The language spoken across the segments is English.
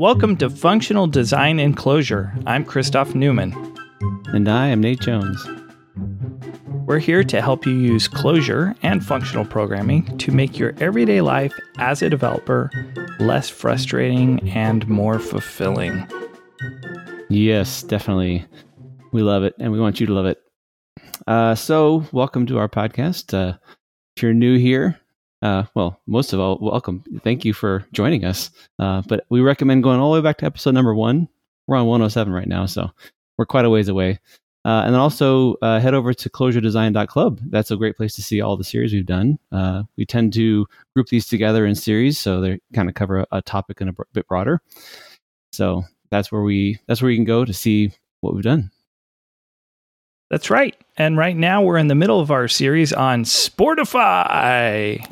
Welcome to Functional Design and Clojure. I'm Christoph Neumann. And I am Nate Jones. We're here to help you use Clojure and functional programming to make your everyday life as a developer less frustrating and more fulfilling. Yes, definitely. We love it, and we want you to love it. Uh, so, welcome to our podcast. Uh, if you're new here, uh, well, most of all, welcome. Thank you for joining us. Uh, but we recommend going all the way back to episode number one. We're on 107 right now, so we're quite a ways away. Uh, and then also uh, head over to clojuredesign.club. That's a great place to see all the series we've done. Uh, we tend to group these together in series, so they kind of cover a, a topic and a bit broader. So that's where we that's where you can go to see what we've done. That's right. And right now we're in the middle of our series on Sportify.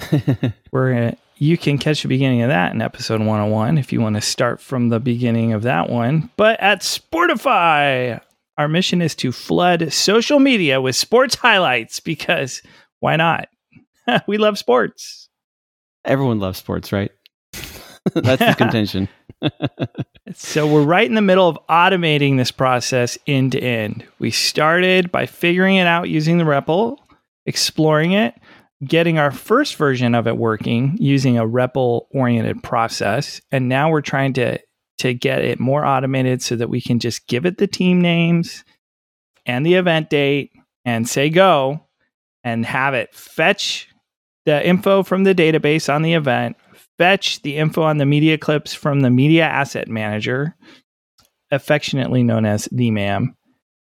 Where uh, you can catch the beginning of that in episode 101 if you want to start from the beginning of that one. But at Sportify, our mission is to flood social media with sports highlights because why not? we love sports. Everyone loves sports, right? That's the contention. So we're right in the middle of automating this process end to end. We started by figuring it out using the REPL, exploring it, getting our first version of it working using a REPL oriented process, and now we're trying to to get it more automated so that we can just give it the team names and the event date and say go and have it fetch the info from the database on the event, fetch the info on the media clips from the media asset manager, affectionately known as the MAM,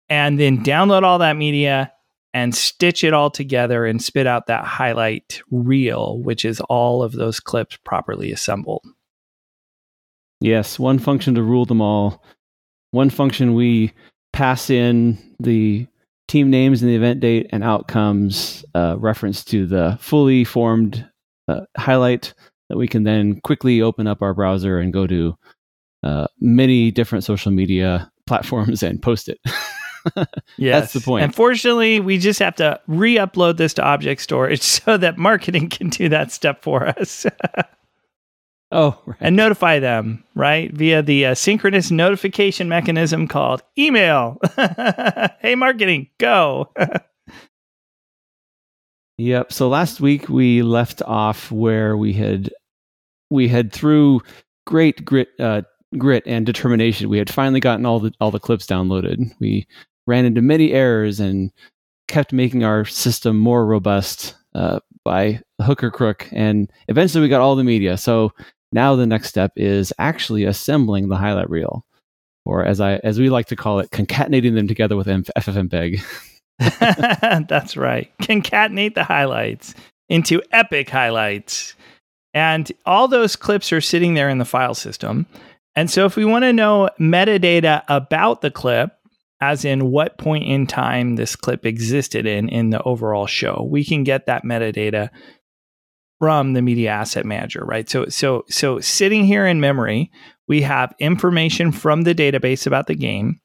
and then download all that media and stitch it all together and spit out that highlight reel, which is all of those clips properly assembled. Yes, one function to rule them all. One function we pass in the team names and the event date and outcomes uh, reference to the fully formed uh, highlight that we can then quickly open up our browser and go to uh, many different social media platforms and post it. yes. That's the point. Unfortunately, we just have to re upload this to object storage so that marketing can do that step for us. oh, right. And notify them, right? Via the uh, synchronous notification mechanism called email. hey, marketing, go. Yep. So last week we left off where we had we had through great grit uh, grit and determination we had finally gotten all the all the clips downloaded. We ran into many errors and kept making our system more robust uh, by hook or crook, and eventually we got all the media. So now the next step is actually assembling the highlight reel, or as I as we like to call it, concatenating them together with FFmpeg. That's right. Concatenate the highlights into epic highlights. And all those clips are sitting there in the file system. And so if we want to know metadata about the clip, as in what point in time this clip existed in in the overall show, we can get that metadata from the media asset manager, right? So so so sitting here in memory, we have information from the database about the game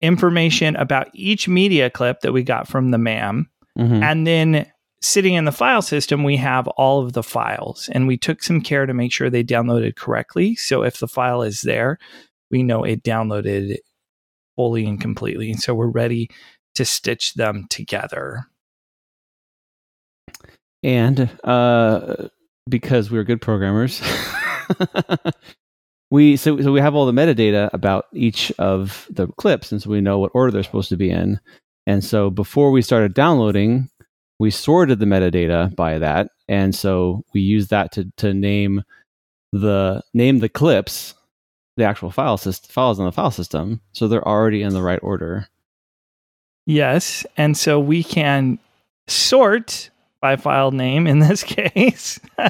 information about each media clip that we got from the MAM. Mm-hmm. And then sitting in the file system, we have all of the files. And we took some care to make sure they downloaded correctly. So if the file is there, we know it downloaded fully and completely. And so we're ready to stitch them together. And uh, because we're good programmers, we so, so we have all the metadata about each of the clips and so we know what order they're supposed to be in and so before we started downloading we sorted the metadata by that. And so we use that to, to name the name the clips the actual file files on the file system. So they're already in the right order. Yes. And so we can sort by file name in this case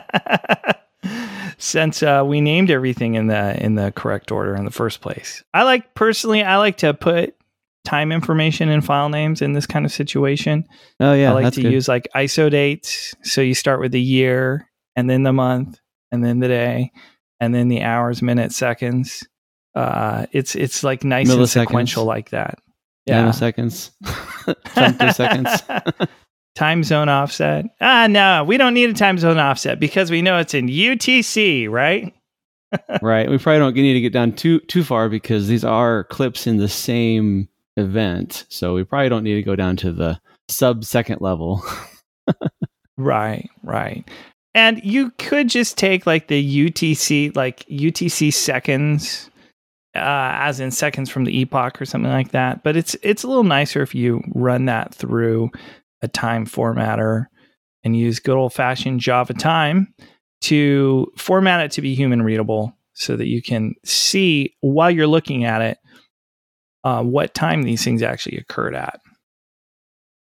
since uh, we named everything in the in the correct order in the first place. I like personally, I like to put time information in file names in this kind of situation. Oh yeah, I like to good. use like ISO dates. So you start with the year, and then the month, and then the day, and then the hours, minutes, seconds. Uh, it's it's like nice and sequential like that. Yeah, nanoseconds, femtoseconds. time zone offset. Ah, no, we don't need a time zone offset because we know it's in UTC, right? right. We probably don't need to get down too too far because these are clips in the same event. So we probably don't need to go down to the sub second level. right, right. And you could just take like the UTC, like UTC seconds, uh, as in seconds from the epoch or something like that. But it's it's a little nicer if you run that through a time formatter and use good old fashioned Java time to format it to be human readable so that you can see while you're looking at it uh, what time these things actually occurred at.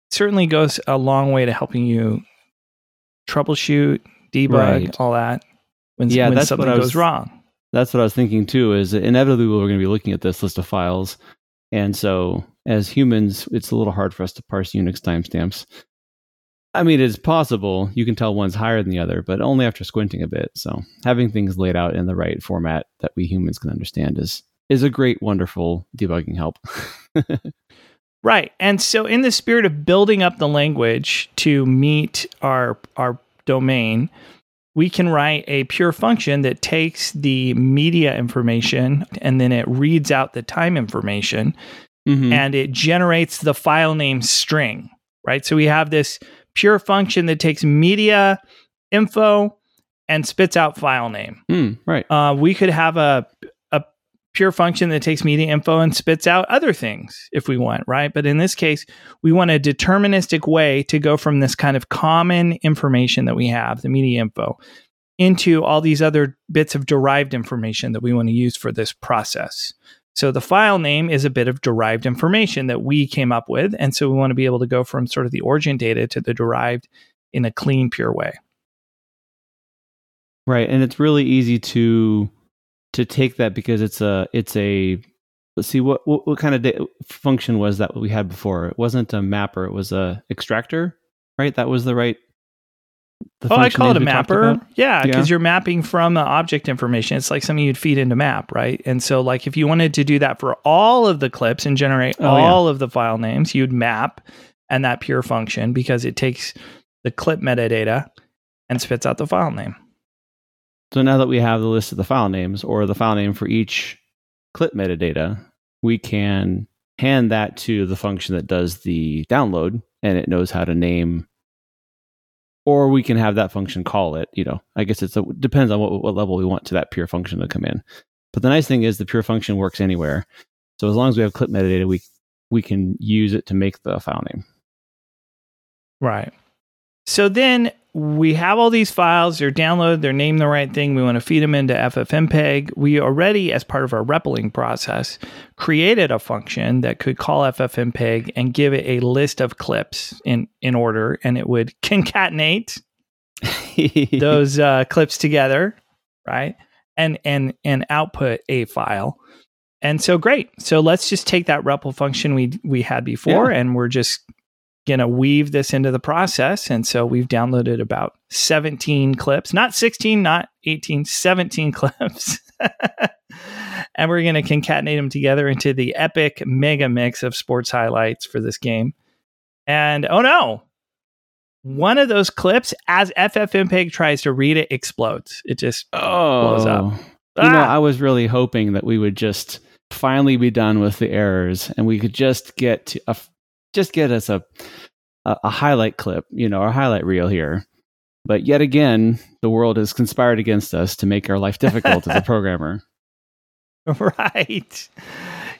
Certainly goes a long way to helping you troubleshoot, debug, right. all that when, yeah, when that's something was, goes wrong. That's what I was thinking too. Is inevitably we're going to be looking at this list of files, and so as humans, it's a little hard for us to parse Unix timestamps. I mean, it's possible you can tell one's higher than the other, but only after squinting a bit. So having things laid out in the right format that we humans can understand is is a great, wonderful debugging help. right. And so in the spirit of building up the language to meet our our domain, we can write a pure function that takes the media information and then it reads out the time information mm-hmm. and it generates the file name string, right? So we have this pure function that takes media info and spits out file name. Mm, right. Uh, we could have a pure function that takes media info and spits out other things if we want, right? But in this case, we want a deterministic way to go from this kind of common information that we have, the media info, into all these other bits of derived information that we want to use for this process. So the file name is a bit of derived information that we came up with. And so we want to be able to go from sort of the origin data to the derived in a clean, pure way. Right. And it's really easy to to take that because it's a it's a let's see what what, what kind of da- function was that we had before? It wasn't a mapper it was a extractor right? That was the right the oh i call it a mapper. yeah because yeah. you're mapping from object information. It's like something you'd feed into map right? And so like if you wanted to do that for all of the clips and generate oh, all yeah. of the file names you'd map and that pure function because it takes the clip metadata and spits out the file name so now that we have the list of the file names or the file name for each clip metadata, we can hand that to the function that does the download and it knows how to name. Or we can have that function call it you know i guess it's a, depends on what, what level we want to that pure function to come in. But the nice thing is the pure function works anywhere. So as long as we have clip metadata we we can use it to make the file name. Right. So then we have all these files, they're downloaded, they're named the right thing. We want to feed them into FFmpeg. We already, as part of our REPLing process, created a function that could call FFmpeg and give it a list of clips in, in order, and it would concatenate those uh, clips together, right? And and and output a file. And so great. So let's just take that REPL function we we had before, yeah. and we're just going to weave this into the process. And so we've downloaded about 17 clips, not 16, not 18, 17 clips. and we're going to concatenate them together into the epic mega mix of sports highlights for this game. And oh no, one of those clips, as FFmpeg tries to read it, explodes. It just oh, blows up. You ah! know, I was really hoping that we would just finally be done with the errors and we could just get to a just get us a, a, a highlight clip, you know, our highlight reel here. But yet again, the world has conspired against us to make our life difficult as a programmer. Right.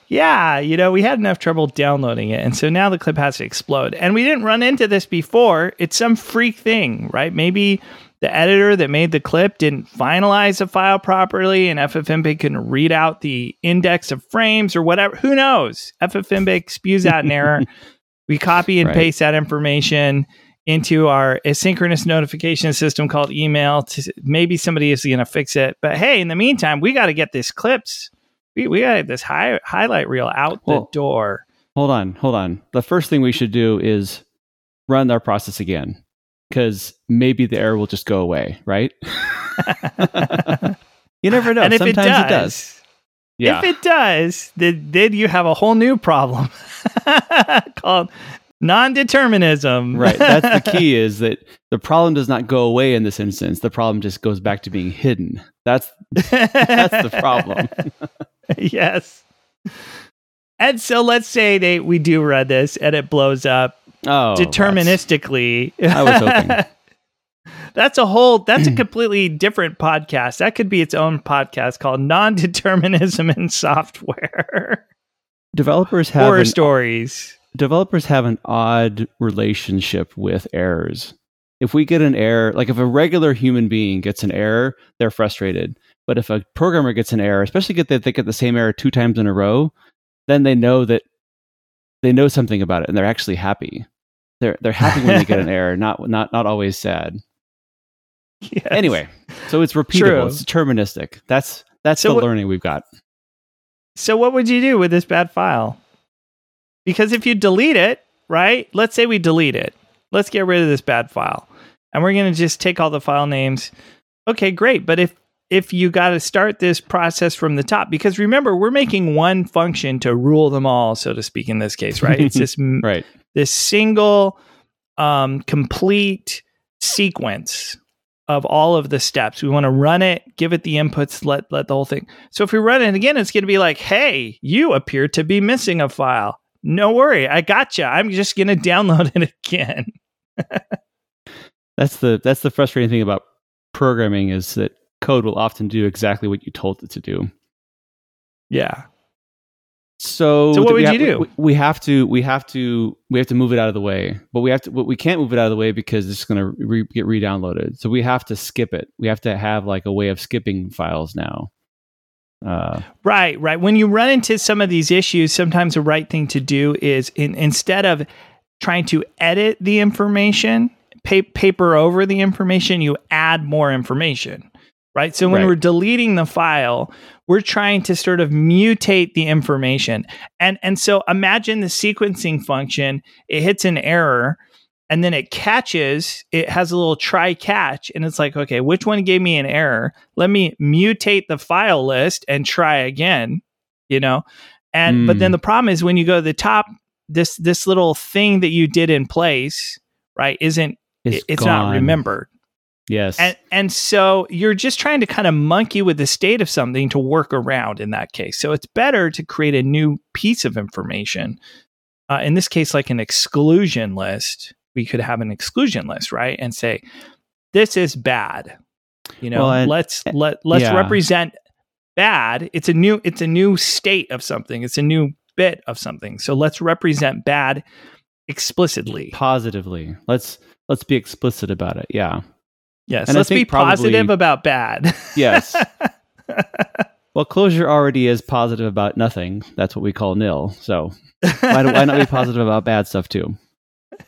Yeah, you know, we had enough trouble downloading it. And so now the clip has to explode. And we didn't run into this before. It's some freak thing, right? Maybe the editor that made the clip didn't finalize the file properly and FFmpeg couldn't read out the index of frames or whatever. Who knows? FFmpeg spews out an error. We copy and right. paste that information into our asynchronous notification system called email. To, maybe somebody is going to fix it. But hey, in the meantime, we got to get this clips. We, we got this high, highlight reel out well, the door. Hold on, hold on. The first thing we should do is run our process again because maybe the error will just go away, right? you never know. And if Sometimes it does, it does. Yeah. If it does, then, then you have a whole new problem called Non-determinism. Right. That's the key is that the problem does not go away in this instance. The problem just goes back to being hidden. That's that's the problem. yes. And so let's say they we do run this and it blows up Oh. deterministically. I was hoping. That's a whole that's a mm. completely different podcast. That could be its own podcast called Non-Determinism in Software. Developers have Horror an, stories. developers have an odd relationship with errors. If we get an error, like if a regular human being gets an error, they're frustrated. But if a programmer gets an error, especially get that they get the same error two times in a row, then they know that they know something about it and they're actually happy. They're they're happy when they get an error, not not not always sad. Yes. Anyway, so it's repeatable, True. it's deterministic. That's that's So the what- learning we've got. So what would you do with this bad file? Because if you delete it, right? Let's say we delete it. Let's get rid of this bad file. And we're going to just take all the file names. Okay, great. But if if you got to start this process from the top because remember, we're making one function to rule them all, so to speak in this case, right? It's this Right. this single um, complete sequence of all of the steps. We want to run it, give it the inputs, let let the whole thing. So if we run it again, it's going to be like, "Hey, you appear to be missing a file. No worry, I gotcha. I'm just going to download it again." That's the that's the frustrating thing about programming is that code will often do exactly what you told it to do. Yeah. So, So what would ha- you do? We, we have to we have to we have to move it out of the way, but we have to but we can't move it out of the way because it's going to re- get re-downloaded. So we have to skip it. We have to have like a way of skipping files now. Uh, Right, right. When you run into some of these issues, sometimes the right thing to do is in, instead of trying to edit the information, pa- paper over the information, you add more information. Right. So when Right. we're deleting the file, we're trying to sort of mutate the information. And and so imagine the sequencing function, it hits an error and then it catches, it has a little try catch and it's like, okay, which one gave me an error? Let me mutate the file list and try again, you know? And but Mm. then the problem is when you go to the top, this this little thing that you did in place, right, isn't it's it's not remembered. Yes. And and so you're just trying to kind of monkey with the state of something to work around in that case. So it's better to create a new piece of information. Uh, in this case, like an exclusion list, we could have an exclusion list, right? And say, this is bad. You know, Well, and- let's let let's yeah. represent bad. It's a new it's a new state of something. It's a new bit of something. So let's represent bad explicitly. positively. Let's let's be explicit about it. Yeah. Yes, and let's be probably- positive about bad. Yes. well, Clojure already is positive about nothing. That's what we call nil. So why, do, why not be positive about bad stuff too?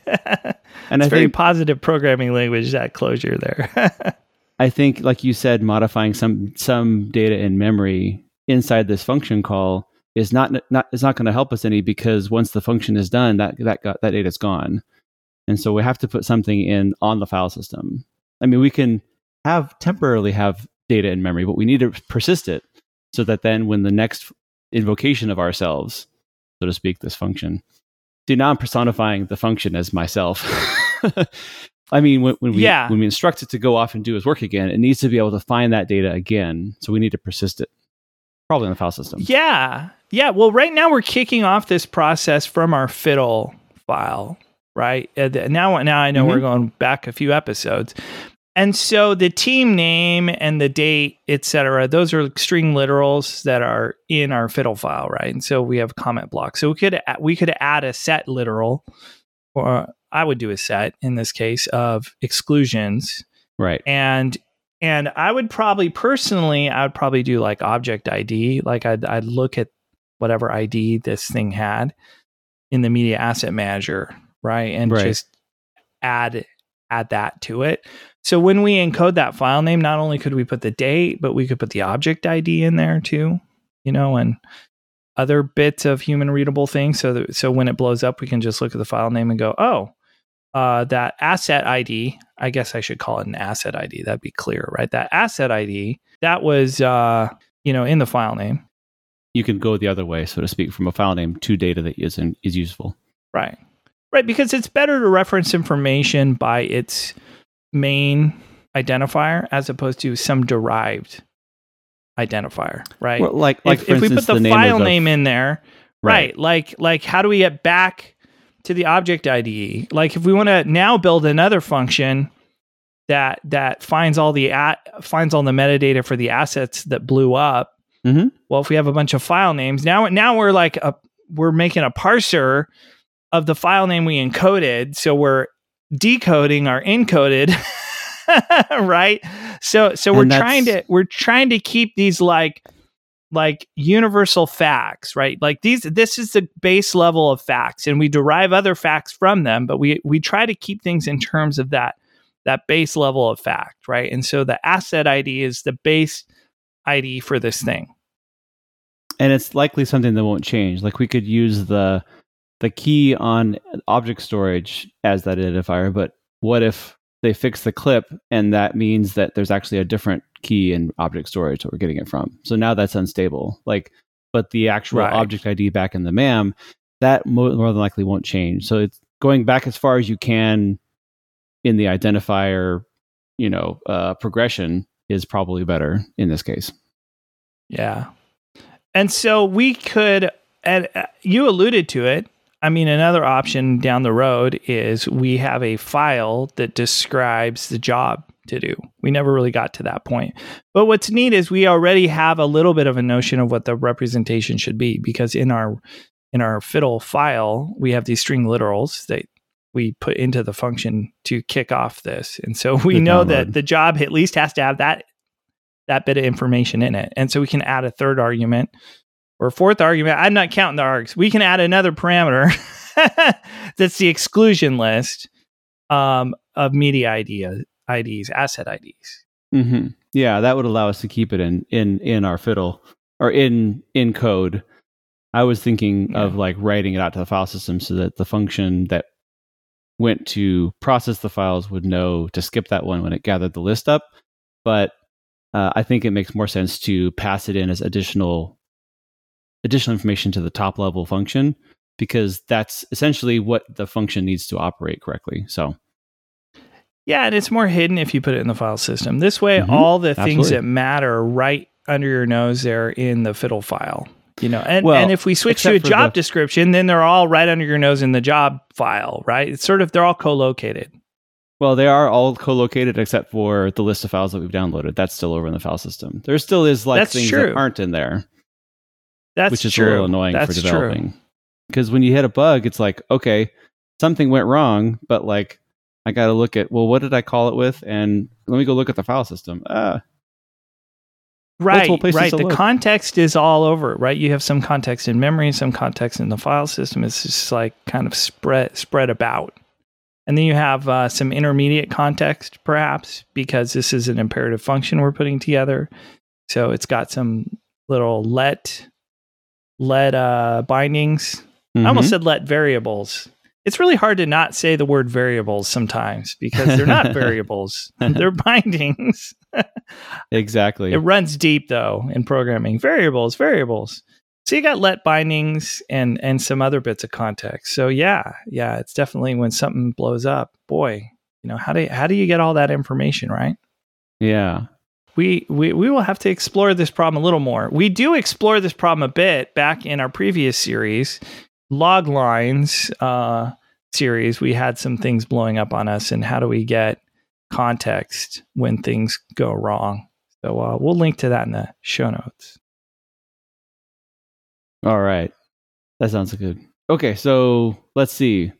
And it's I very think positive programming language that Clojure there. I think, like you said, modifying some some data in memory inside this function call is not not is not going to help us any because once the function is done, that that got, that data is gone, and so we have to put something in on the file system. I mean, we can have temporarily have data in memory, but we need to persist it so that then when the next invocation of ourselves, so to speak, this function. See, now I'm personifying the function as myself. I mean, when, when we Yeah. when we instruct it to go off and do its work again, it needs to be able to find that data again. So we need to persist it, probably in the file system. yeah. Yeah. Well, right now we're kicking off this process from our fiddle file, right? Uh, now, now I know Mhm. we're going back a few episodes. And so the team name and the date, etc., those are string literals that are in our fiddle file, right? And so we have comment blocks. So we could we could add a set literal, or I would do a set in this case of exclusions, Right. and and I would probably personally, I would probably do like object ID, like I'd I'd look at whatever ID this thing had in the media asset manager, right, and Right. just add add that to it. So when we encode that file name, not only could we put the date, but we could put the object ID in there too, you know, and other bits of human readable things. So that, so when it blows up, we can just look at the file name and go, oh, uh, that asset ID. I guess I should call it an asset ID. That'd be clear, right? That asset ID that was, uh, you know, in the file name, You can go the other way, so to speak, from a file name to data that isn't is useful. right? Right, because it's better to reference information by its main identifier as opposed to some derived identifier, right? Well, like, like if, for if instance, we put the, name file the- name in there, right. Like like how do we get back to the object IDE? Like if we want to now build another function that that finds all the at, finds all the metadata for the assets that blew up. Mhm. Well, if we have a bunch of file names, now now we're like a we're making a parser of the file name we encoded, so we're decoding our encoded right? So so we're trying to we're trying to keep these like like universal facts right? Like these this is the base level of facts and we derive other facts from them but we we try to keep things in terms of that that base level of fact right? And so the asset id is the base id for this thing. And it's likely something that won't change. Like we could use the the key on object storage as that identifier, but what if they fix the clip and that means that there's actually a different key in object storage that we're getting it from. So now that's unstable. Like but the actual Right. object ID back in the MAM that more than likely won't change. So it's going back as far as you can in the identifier, you know, uh, progression is probably better in this case. Yeah. And so we could, and uh, you alluded to it. I mean, another option down the road is we have a file that describes the job to do. We never really got to that point. But what's neat is we already have a little bit of a notion of what the representation should be because in our in our fiddle file, we have these string literals that we put into the function to kick off this. And so we The know download. that the job at least has to have that that bit of information in it. And so we can add a third argument or fourth argument. I'm not counting the args. We can add another parameter that's the exclusion list um, of media idea, IDs, asset IDs. hmm Yeah, that would allow us to keep it in in in our fiddle or in in code. I was thinking of like writing it out to the file system so that the function that went to process the files would know to skip that one when it gathered the list up. But uh, I think it makes more sense to pass it in as additional additional information to the top level function because that's essentially what the function needs to operate correctly. So Yeah, and it's more hidden if you put it in the file system. This way, Mhm. all the things that matter right under your nose there in the fiddle file. You know, and, Well, and if we switch to a job the- description, then they're all right under your nose in the job file, right? It's sort of they're all co-located. Well, they are all co-located except for the list of files that we've downloaded. That's still over in the file system. There still is like That's things true. that aren't in there, That's which is true. a little annoying That's for developing. Because when you hit a bug, it's like, okay, something went wrong, but like I got to look at, well, what did I call it with? And let me go look at the file system. Ah, Right, right. The look. context is all over, right? You have some context in memory, some context in the file system. It's just like kind of spread spread about, and then you have uh, some intermediate context, perhaps, because this is an imperative function we're putting together. So it's got some little let let uh, bindings. I almost mhm. said let variables. It's really hard to not say the word variables sometimes because they're not variables; they're bindings. exactly. It runs deep though in programming. Variables, variables. So you got let bindings and and some other bits of context. So yeah, yeah, it's definitely when something blows up, boy, you know, how do how do you get all that information, right? yeah. We, we we will have to explore this problem a little more. We do explore this problem a bit back in our previous series, log lines uh, series. We had some things blowing up on us, and how do we get context when things go wrong? So uh, we'll link to that in the show notes. All right. That sounds good. Okay, so let's see.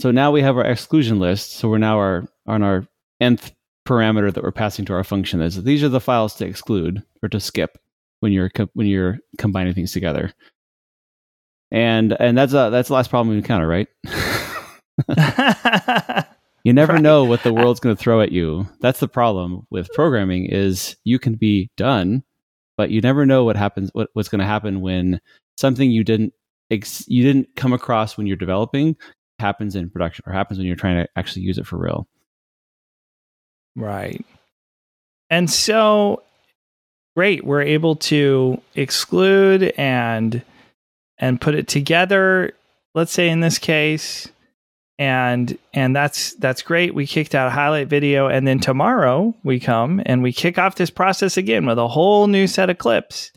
So now we have our exclusion list. So we're now our on our nth parameter that we're passing to our function is these are the files to exclude or to skip when you're co- when you're combining things together. And and that's a that's the last problem we encounter, right? you never Right. know what the world's going to throw at you. That's the problem with programming is you can be done, but you never know what happens what, what's going to happen when something you didn't ex- you didn't come across when you're developing happens in production or happens when you're trying to actually use it for real. Right. And so great, we're able to exclude and and put it together. Let's say in this case, and and that's that's great. We kicked out a highlight video, and then tomorrow we come and we kick off this process again with a whole new set of clips.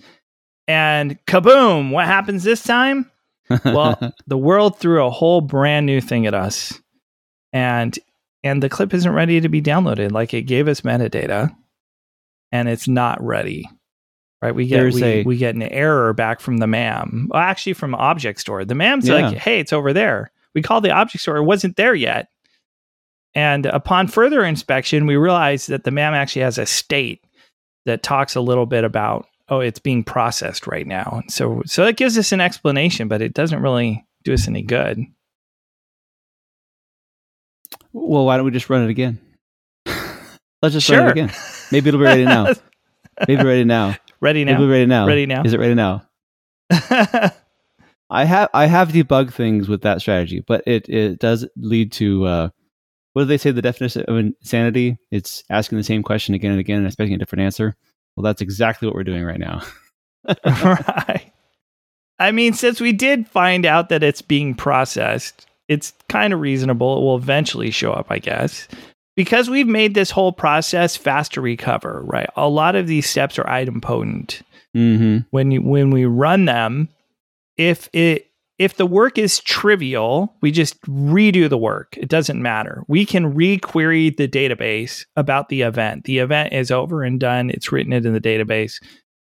And kaboom! What happens this time? Well, the world threw a whole brand new thing at us, and and the clip isn't ready to be downloaded. Like it gave us metadata, and it's not ready. Right? We get we, a, we get an error back from the MAM. Well, actually, from Object Store. The MAM's yeah. like, "Hey, it's over there." We called the object store, it wasn't there yet. And upon further inspection, we realized that the MAM actually has a state that talks a little bit about, oh, it's being processed right now. And So, so that gives us an explanation, but it doesn't really do us any good. Well, why don't we just run it again? Let's just sure. run it again. Maybe it'll be ready now. Maybe ready now. Ready now. Maybe ready now. Ready now. Is it ready now? I have I have debugged things with that strategy, but it it does lead to uh, what do they say? The definition of insanity? It's asking the same question again and again and expecting a different answer. Well, that's exactly what we're doing right now. right. I mean, since we did find out that it's being processed, it's kind of reasonable. It will eventually show up, I guess. Because we've made this whole process fast to recover, right? A lot of these steps are idempotent. Mm-hmm. When you when we run them, if it if the work is trivial, we just redo the work. It doesn't matter. We can requery the database about the event. The event is over and done. It's written it in the database.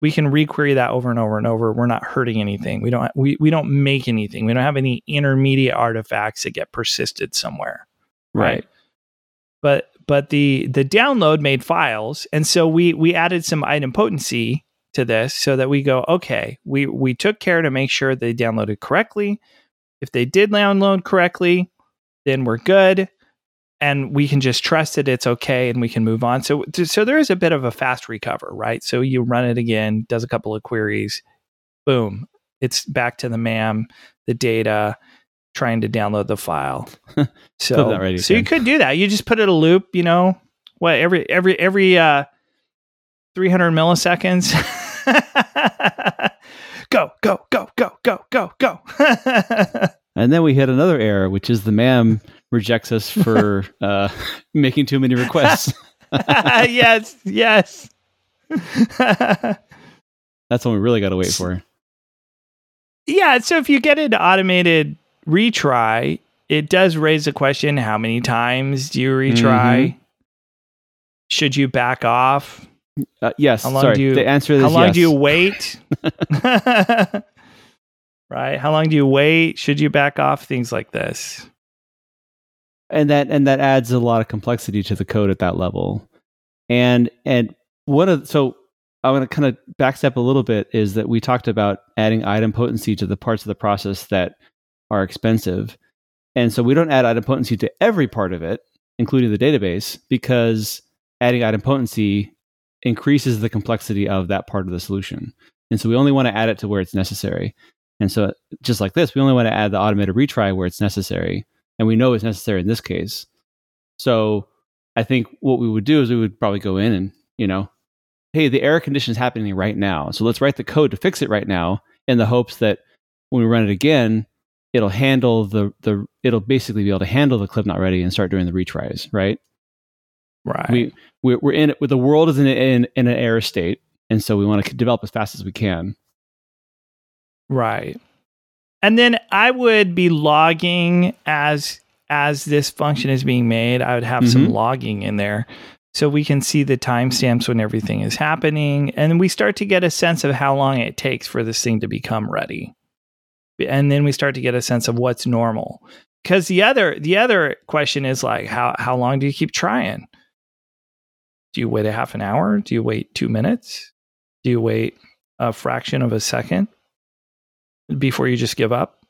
We can requery that over and over and over. We're not hurting anything. We don't we, we don't make anything. We don't have any intermediate artifacts that get persisted somewhere. Right. right. But but the the download made files. And so we we added some idempotency to this so that we go, okay, we we took care to make sure they downloaded correctly. If they did download correctly, then we're good and we can just trust that it's okay and we can move on. So so there is a bit of a fast recover, right? So you run it again, does a couple of queries, boom, it's back to the MAM, the data, trying to download the file. So so you could do that. You just put it a loop, you know, what every every every uh 300 milliseconds. go, go, go, go, go, go, go. and then we hit another error, which is the MAM rejects us for uh, making too many requests. yes, yes. That's what we really got to wait for. Yeah, so if you get into automated retry, it does raise the question how many times do you retry? Mm-hmm. Should you back off? Uh, yes. How long sorry. Do you, the answer is How long yes. do you wait? right? How long do you wait? Should you back off? Things like this. And that and that adds a lot of complexity to the code at that level. And and one of so I want to kind of backstep a little bit is that we talked about adding idempotency to the parts of the process that are expensive. And so we don't add idempotency to every part of it, including the database, because adding idempotency increases the complexity of that part of the solution. And so we only want to add it to where it's necessary. And so just like this, we only want to add the automated retry where it's necessary. And we know it's necessary in this case. So I think what we would do is we would probably go in and, you know, hey, the error condition is happening right now. So let's write the code to fix it right now in the hopes that when we run it again, it'll handle the the it'll basically be able to handle the clip not ready and start doing the retries, right? Right. We we're, we're in it. The world is in, in in an error state, and so we want to develop as fast as we can. Right. And then I would be logging as as this function is being made. I would have mm-hmm. some logging in there so we can see the timestamps when everything is happening and we start to get a sense of how long it takes for this thing to become ready and then we start to get a sense of what's normal because the other the other question is like how how long do you keep trying do you wait a half an hour? Do you wait two minutes? Do you wait a fraction of a second before you just give up?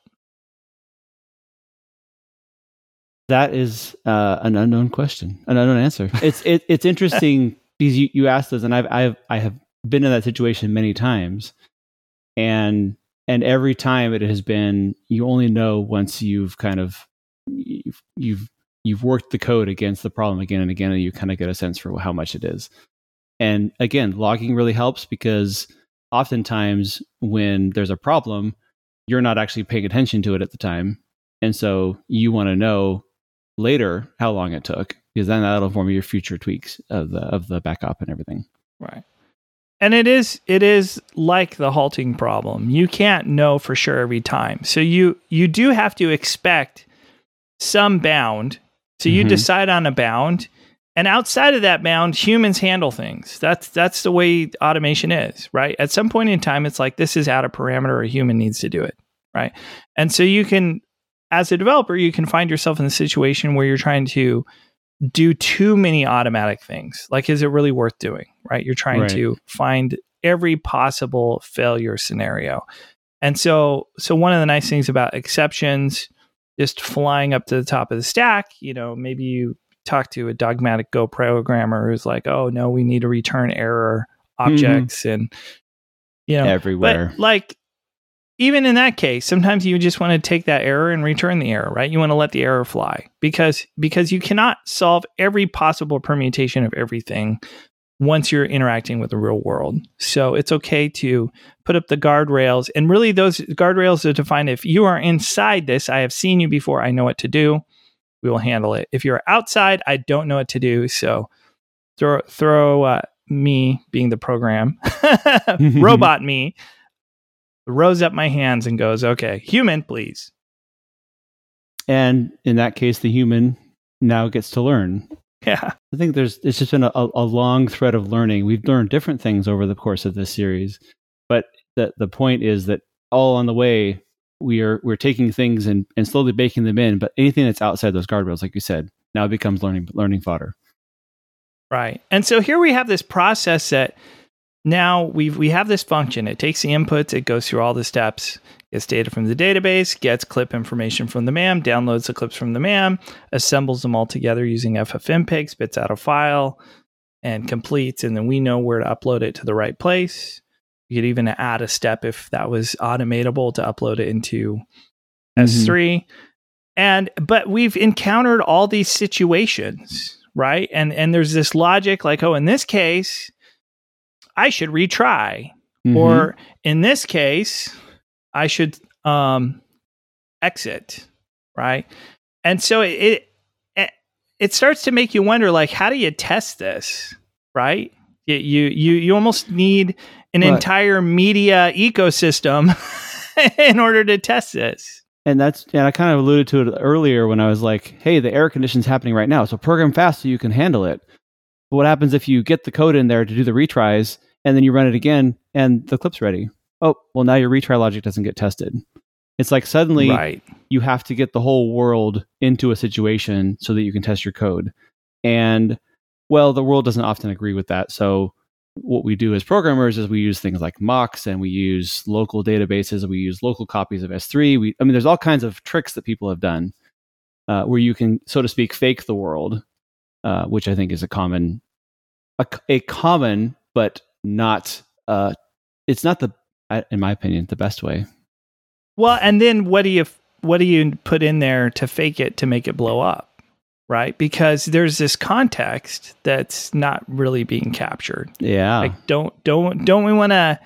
That is uh, an unknown question, an unknown answer. It's it, it's interesting because you, you asked us, and I've I've I have been in that situation many times, and and every time it has been you only know once you've kind of you've, you've you've worked the code against the problem again and again, and you kind of get a sense for how much it is. And again, logging really helps because oftentimes when there's a problem, you're not actually paying attention to it at the time. And so you want to know later how long it took because then that'll inform your future tweaks of the of the backup and everything. Right. And it is it is like the halting problem. You can't know for sure every time. So you you do have to expect some bound. So you Mhm. decide on a bound and outside of that bound humans handle things. That's that's the way automation is, right? At some point in time it's like this is out of parameter a human needs to do it, right? And so you can as a developer you can find yourself in a situation where you're trying to do too many automatic things. Like, is it really worth doing? Right? You're trying Right. to find every possible failure scenario. And so, so one of the nice things about exceptions, just flying up to the top of the stack, you know, maybe you talk to a dogmatic Go programmer who's like, oh no, we need to return error objects mm-hmm. and you know Everywhere. but like even in that case, sometimes you just want to take that error and return the error, right? You want to let the error fly because because you cannot solve every possible permutation of everything once you're interacting with the real world. So it's okay to put up the guardrails and really those guardrails are defined if you are inside this, I have seen you before, I know what to do. We will handle it. If you're outside, I don't know what to do. So throw throw uh, me being the program, robot me, rose up my hands and goes, "Okay, human, please." and in that case, the human now gets to learn. Yeah, I think there's it's just been a, a long thread of learning. We've learned different things over the course of this series, but the the point is that all on the way we are we're taking things and, and slowly baking them in. But anything that's outside those guardrails, like you said, now becomes learning learning fodder. right. And so here we have this process that now we we have this function. It takes the inputs, it goes through all the steps, gets data from the database, gets clip information from the MAM, downloads the clips from the MAM, assembles them all together using FFmpeg, spits out a file, and completes. And then we know where to upload it to the right place. You could even add a step if that was automatable to upload it into S3. And but we've encountered all these situations, right? And and there's this logic like, oh, in this case, I should retry. Mhm. Or in this case, I should um exit, right? And so it it it starts to make you wonder like how do you test this, right? You you, you almost need an entire media ecosystem in order to test this. And that's and I kind of alluded to it earlier when I was like, "Hey, the error condition's happening right now, so program fast so you can handle it." But what happens if you get the code in there to do the retries and then you run it again and the clip's ready? Oh, well now your retry logic doesn't get tested. It's like suddenly right. you have to get the whole world into a situation so that you can test your code. And well, the world doesn't often agree with that. So what we do as programmers is we use things like mocks and we use local databases. We use local copies of S3. We, I mean, there's all kinds of tricks that people have done uh, where you can, so to speak, fake the world, uh, which I think is a common, a, a common, but not, uh, it's not the, in my opinion, the best way. Well, and then what do you what do you put in there to fake it to make it blow up? Right? Because there's this context that's not really being captured. Yeah. Like don't don't don't we want to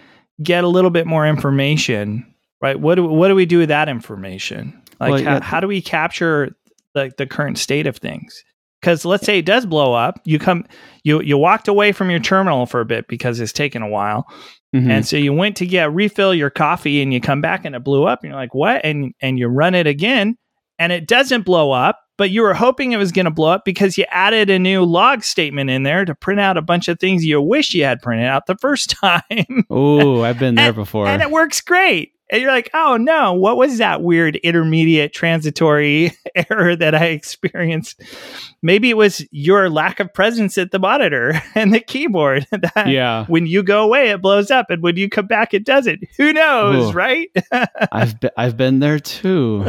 get a little bit more information, right? What do what do we do with that information? Like Well, how, yeah. how do we capture the the current state of things? Because let's say it does blow up, you come you you walked away from your terminal for a bit because it's taken a while, Mhm. and so you went to get refill your coffee and you come back and it blew up and you're like, "What?" and and you run it again and it doesn't blow up, but you were hoping it was going to blow up because you added a new log statement in there to print out a bunch of things you wish you had printed out the first time. Oh, I've been there before. and it works great. And you're like, "Oh no, what was that weird intermediate transitory error that I experienced?" Maybe it was your lack of presence at the monitor and the keyboard that yeah, when you go away, it blows up, and when you come back, it doesn't. Who knows, Ooh. right? I've been, I've been there too.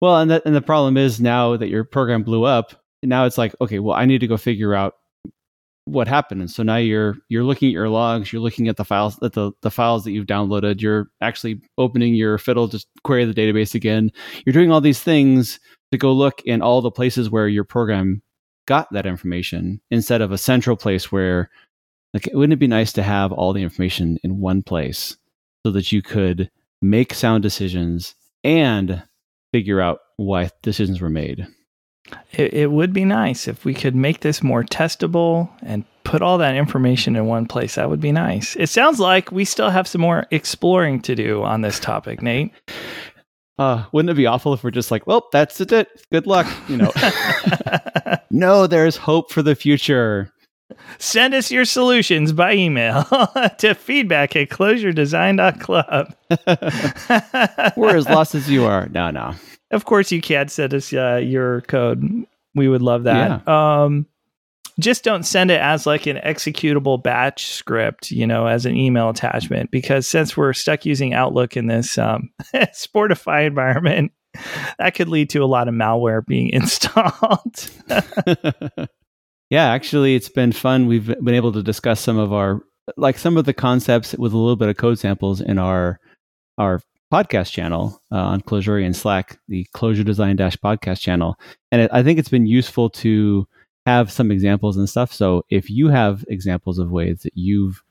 Well, and that, and the problem is now that your program blew up, now it's like, okay, well, I need to go figure out what happened. And so now you're you're looking at your logs, you're looking at the files at the, the files that you've downloaded, you're actually opening your fiddle to query the database again. You're doing all these things to go look in all the places where your program got that information instead of a central place where like wouldn't it be nice to have all the information in one place so that you could make sound decisions and figure out why decisions were made. It, it would be nice if we could make this more testable and put all that information in one place. That would be nice. It sounds like we still have some more exploring to do on this topic, Nate. Uh, wouldn't it be awful if we're just like, well, that's it. Good luck. You know, no, there's hope for the future. Send us your solutions by email to feedback at clojuredesign.club. we're as lost as you are. No, no. Of course, you can send us uh, your code. We would love that. Yeah. Um, just don't send it as like an executable batch script, you know, as an email attachment, because since we're stuck using Outlook in this um, Sportify environment, that could lead to a lot of malware being installed. Yeah, actually, it's been fun. We've been able to discuss some of our, like some of the concepts with a little bit of code samples in our our podcast channel uh, on Clojurians Slack, the Clojure Design Dash podcast channel. And it, I think it's been useful to have some examples and stuff. So if you have examples of ways that you've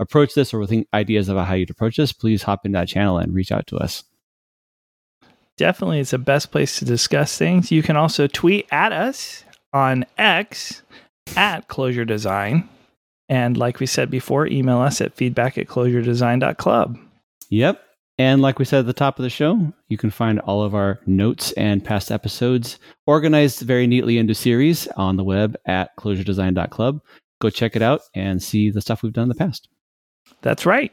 approached this or think ideas about how you'd approach this, please hop in that channel and reach out to us. Definitely, it's the best place to discuss things. You can also tweet at us on X at Clojure Design. And like we said before, email us at feedback at clojuredesign.club. Yep. And like we said at the top of the show, you can find all of our notes and past episodes organized very neatly into series on the web at clojuredesign.club. Go check it out and see the stuff we've done in the past. That's right.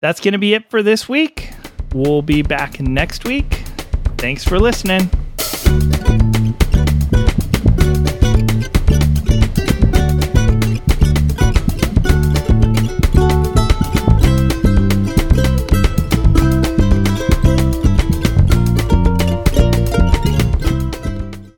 That's going to be it for this week. We'll be back next week. Thanks for listening.